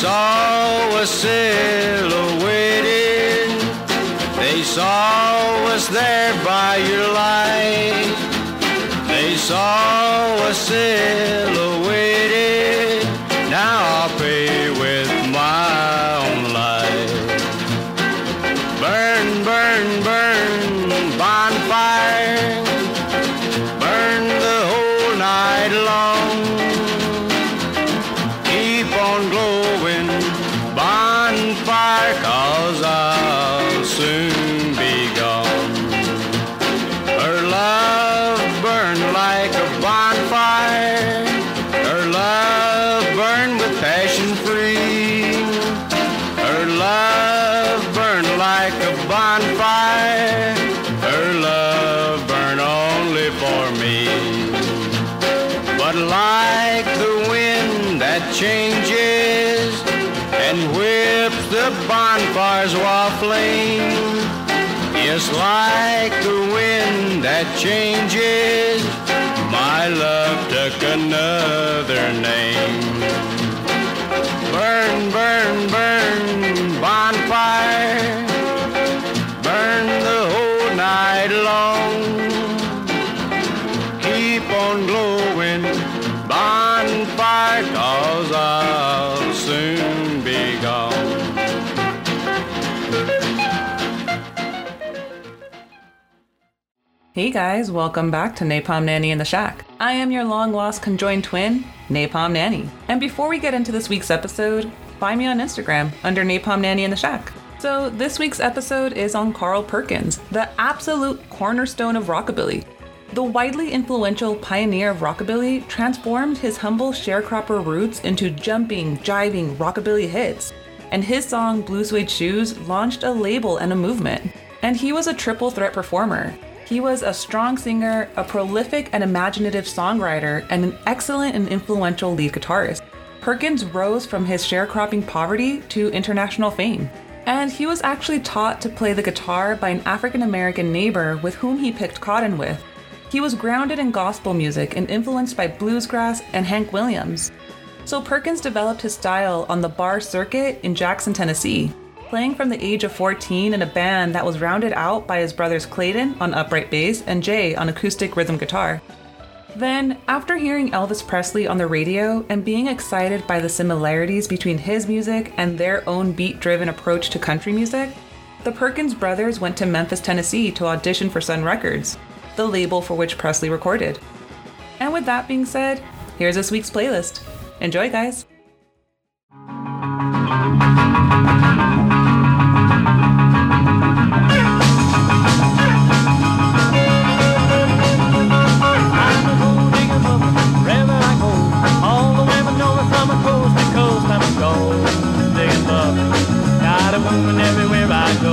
Saw us silhouetted. They saw us there by your light. They saw us silhouetted. Bonfires waffling, yes, like the wind that changes, my love took another name. Burn, burn, burn, bonfire. Burn the whole night long. Keep on glowing, bonfire, cause I'll Hey guys, welcome back to Napalm Nanny in the Shack. I am your long lost conjoined twin, Napalm Nanny. And before we get into this week's episode, find me on Instagram under Napalm Nanny in the Shack. So, this week's episode is on Carl Perkins, the absolute cornerstone of rockabilly. The widely influential pioneer of rockabilly transformed his humble sharecropper roots into jumping, jiving rockabilly hits. And his song Blue Suede Shoes launched a label and a movement. And he was a triple threat performer. He was a strong singer, a prolific and imaginative songwriter, and an excellent and influential lead guitarist. Perkins rose from his sharecropping poverty to international fame. And he was actually taught to play the guitar by an African American neighbor with whom he picked cotton with. He was grounded in gospel music and influenced by bluegrass and Hank Williams. So Perkins developed his style on the bar circuit in Jackson, Tennessee, playing from the age of 14 in a band that was rounded out by his brothers Clayton on upright bass and Jay on acoustic rhythm guitar. Then, after hearing Elvis Presley on the radio and being excited by the similarities between his music and their own beat driven approach to country music, the Perkins brothers went to Memphis, Tennessee to audition for Sun Records, the label for which Presley recorded. And with that being said, here's this week's playlist. Enjoy, guys! Got a woman everywhere I go.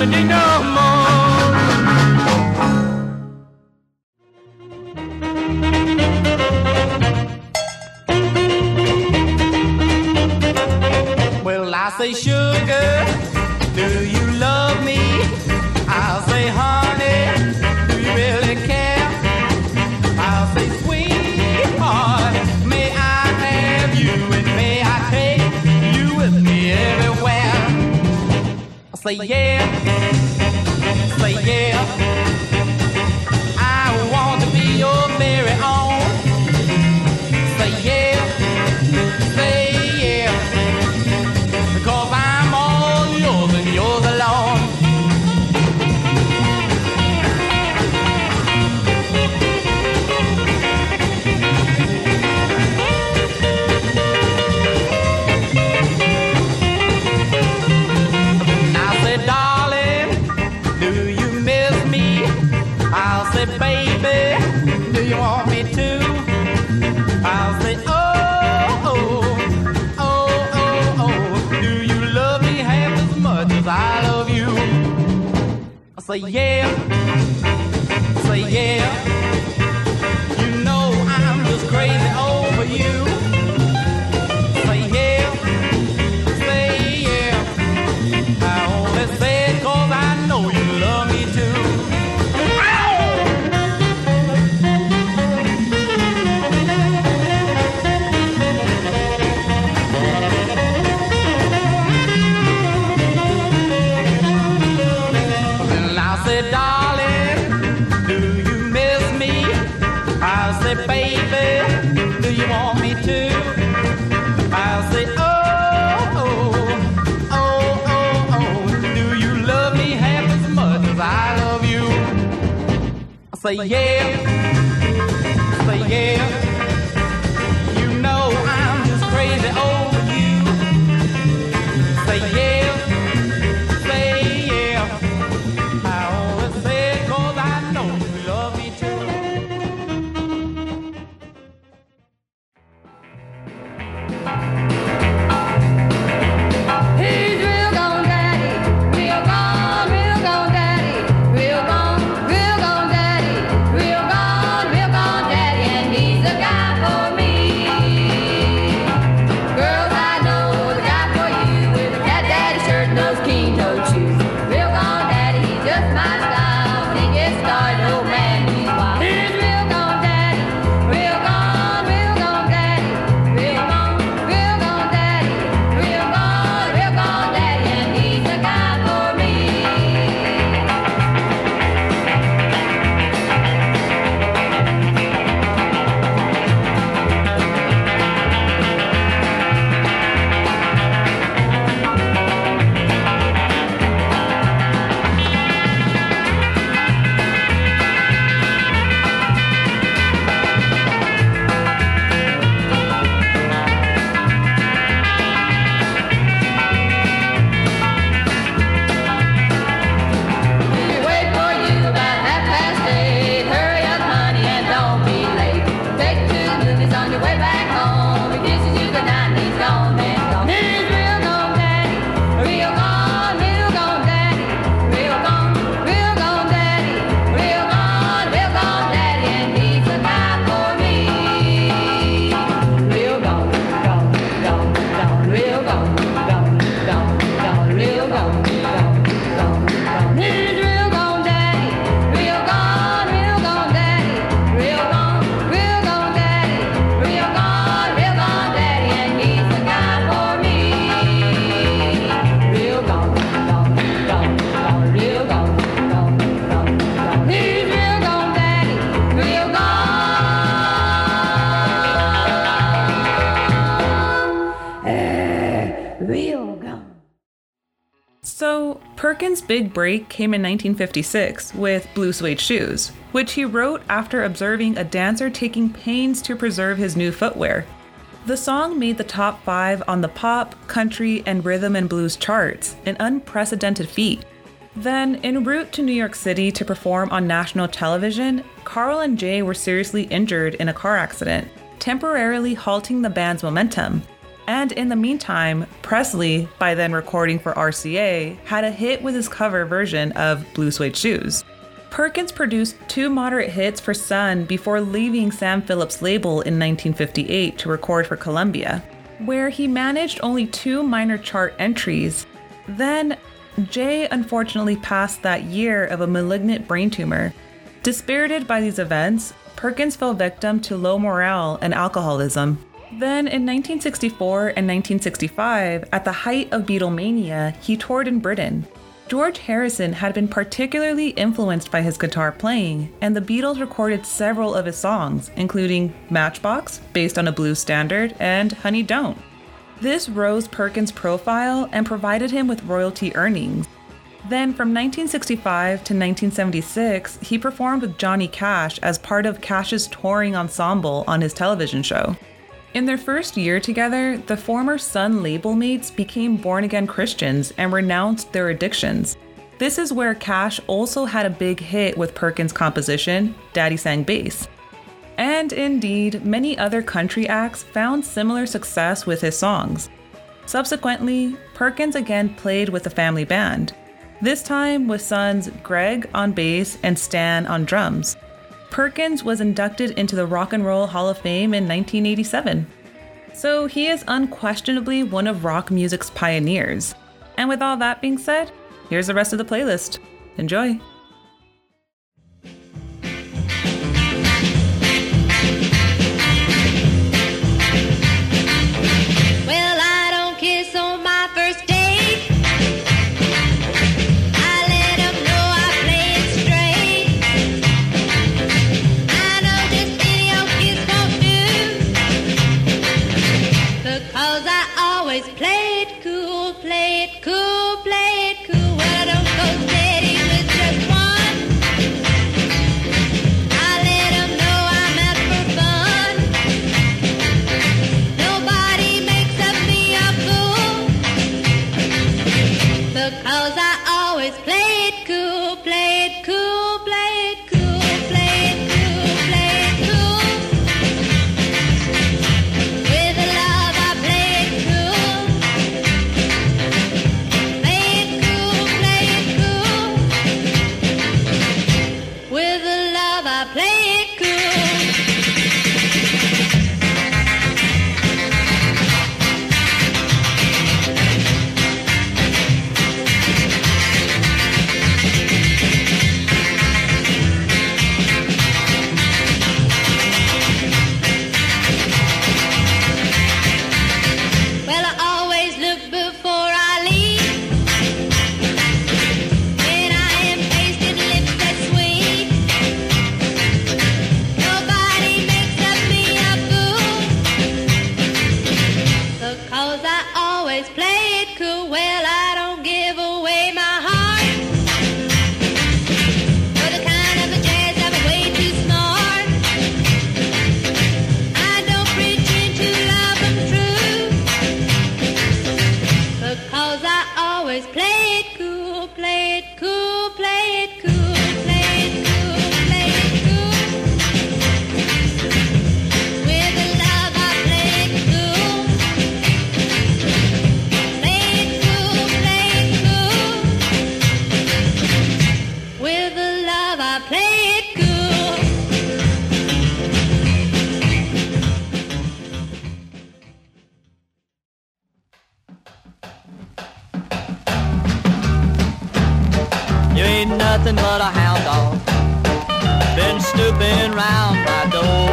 holiday no more. Well, I say sure. Say yeah. Say yeah. you want me to. I'll say, oh, oh, oh, oh, oh. Do you love me half as much as I love you? I say, yeah. say yeah. Say yeah. big break came in 1956 with Blue Suede Shoes, which he wrote after observing a dancer taking pains to preserve his new footwear. The song made the top five on the pop, country, and rhythm and blues charts, an unprecedented feat. Then, en route to New York City to perform on national television, Carl and Jay were seriously injured in a car accident, temporarily halting the band's momentum. And in the meantime, Presley, by then recording for RCA, had a hit with his cover version of Blue Suede Shoes. Perkins produced two moderate hits for Sun before leaving Sam Phillips' label in 1958 to record for Columbia, where he managed only two minor chart entries. Then, Jay unfortunately passed that year of a malignant brain tumor. Dispirited by these events, Perkins fell victim to low morale and alcoholism. Then in 1964 and 1965, at the height of Beatlemania, he toured in Britain. George Harrison had been particularly influenced by his guitar playing, and the Beatles recorded several of his songs, including Matchbox, based on a blues standard, and Honey Don't. This rose Perkins' profile and provided him with royalty earnings. Then, from 1965 to 1976, he performed with Johnny Cash as part of Cash's touring ensemble on his television show. In their first year together, the former Sun label mates became born again Christians and renounced their addictions. This is where Cash also had a big hit with Perkins' composition, Daddy Sang Bass. And indeed, many other country acts found similar success with his songs. Subsequently, Perkins again played with the family band, this time with sons Greg on bass and Stan on drums. Perkins was inducted into the Rock and Roll Hall of Fame in 1987. So he is unquestionably one of rock music's pioneers. And with all that being said, here's the rest of the playlist. Enjoy! Nothing but a hound dog. Been snooping round my door.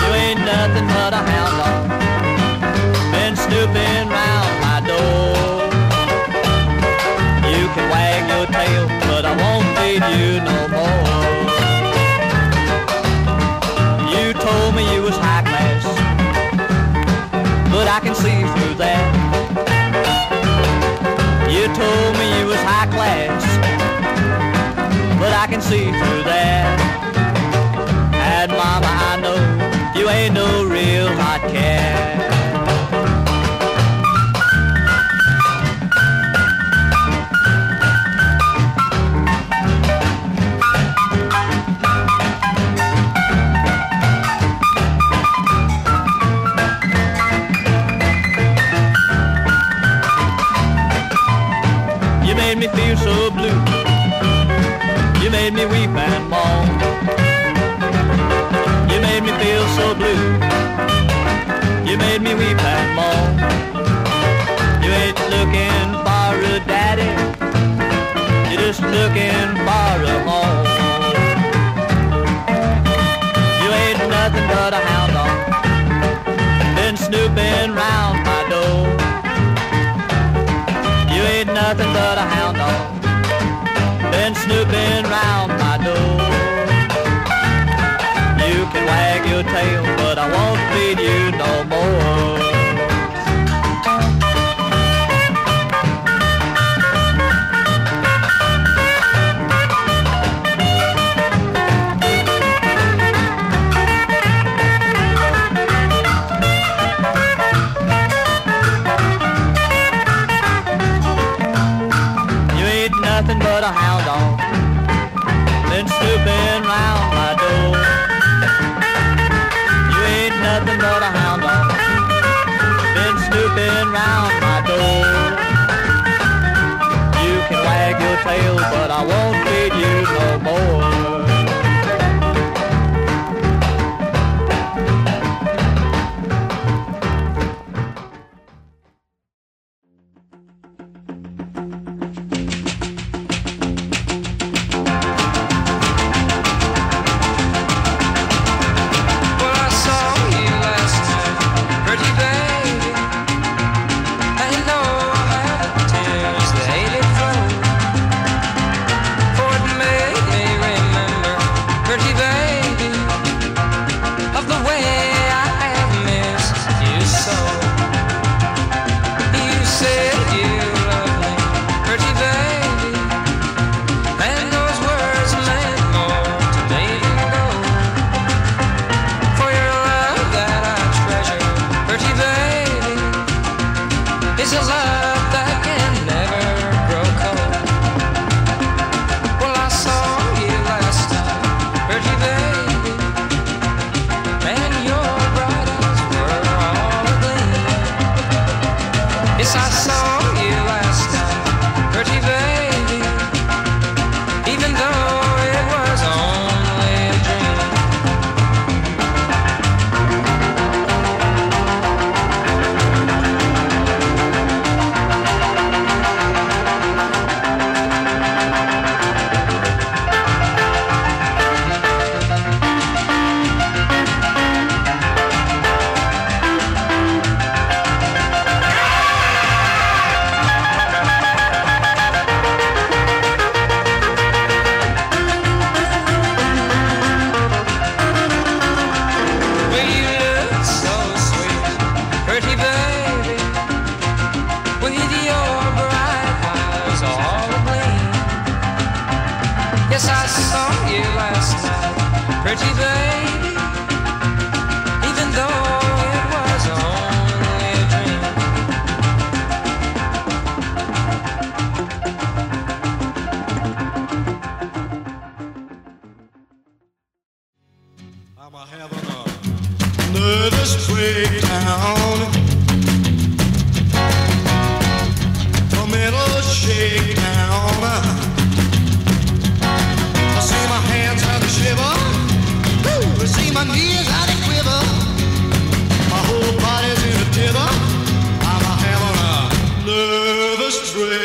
You ain't nothing but a hound dog. Been snooping round my door. You can wag your tail, but I won't feed you no more. You told me you was high class, but I can see through that. I can see through that. And mama, I know you ain't no looking for a home. You ain't nothing but a hound dog. Been snooping round my door. You ain't nothing but a hound dog. Been snooping round my door. You can wag your tail, but I won't feed you. nervous breakdown, a mental shakedown. I see my hands how they shiver, Ooh, I see my knees how they quiver, my whole body's in a tither. I'm a having a nervous breakdown.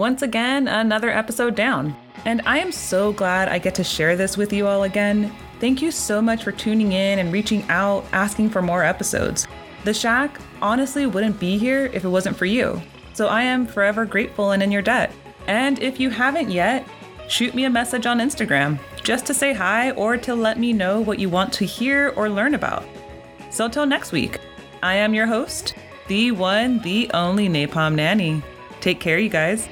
Once again, another episode down. And I am so glad I get to share this with you all again. Thank you so much for tuning in and reaching out, asking for more episodes. The Shack honestly wouldn't be here if it wasn't for you. So I am forever grateful and in your debt. And if you haven't yet, shoot me a message on Instagram just to say hi or to let me know what you want to hear or learn about. So till next week, I am your host, the one, the only Napalm Nanny. Take care, you guys.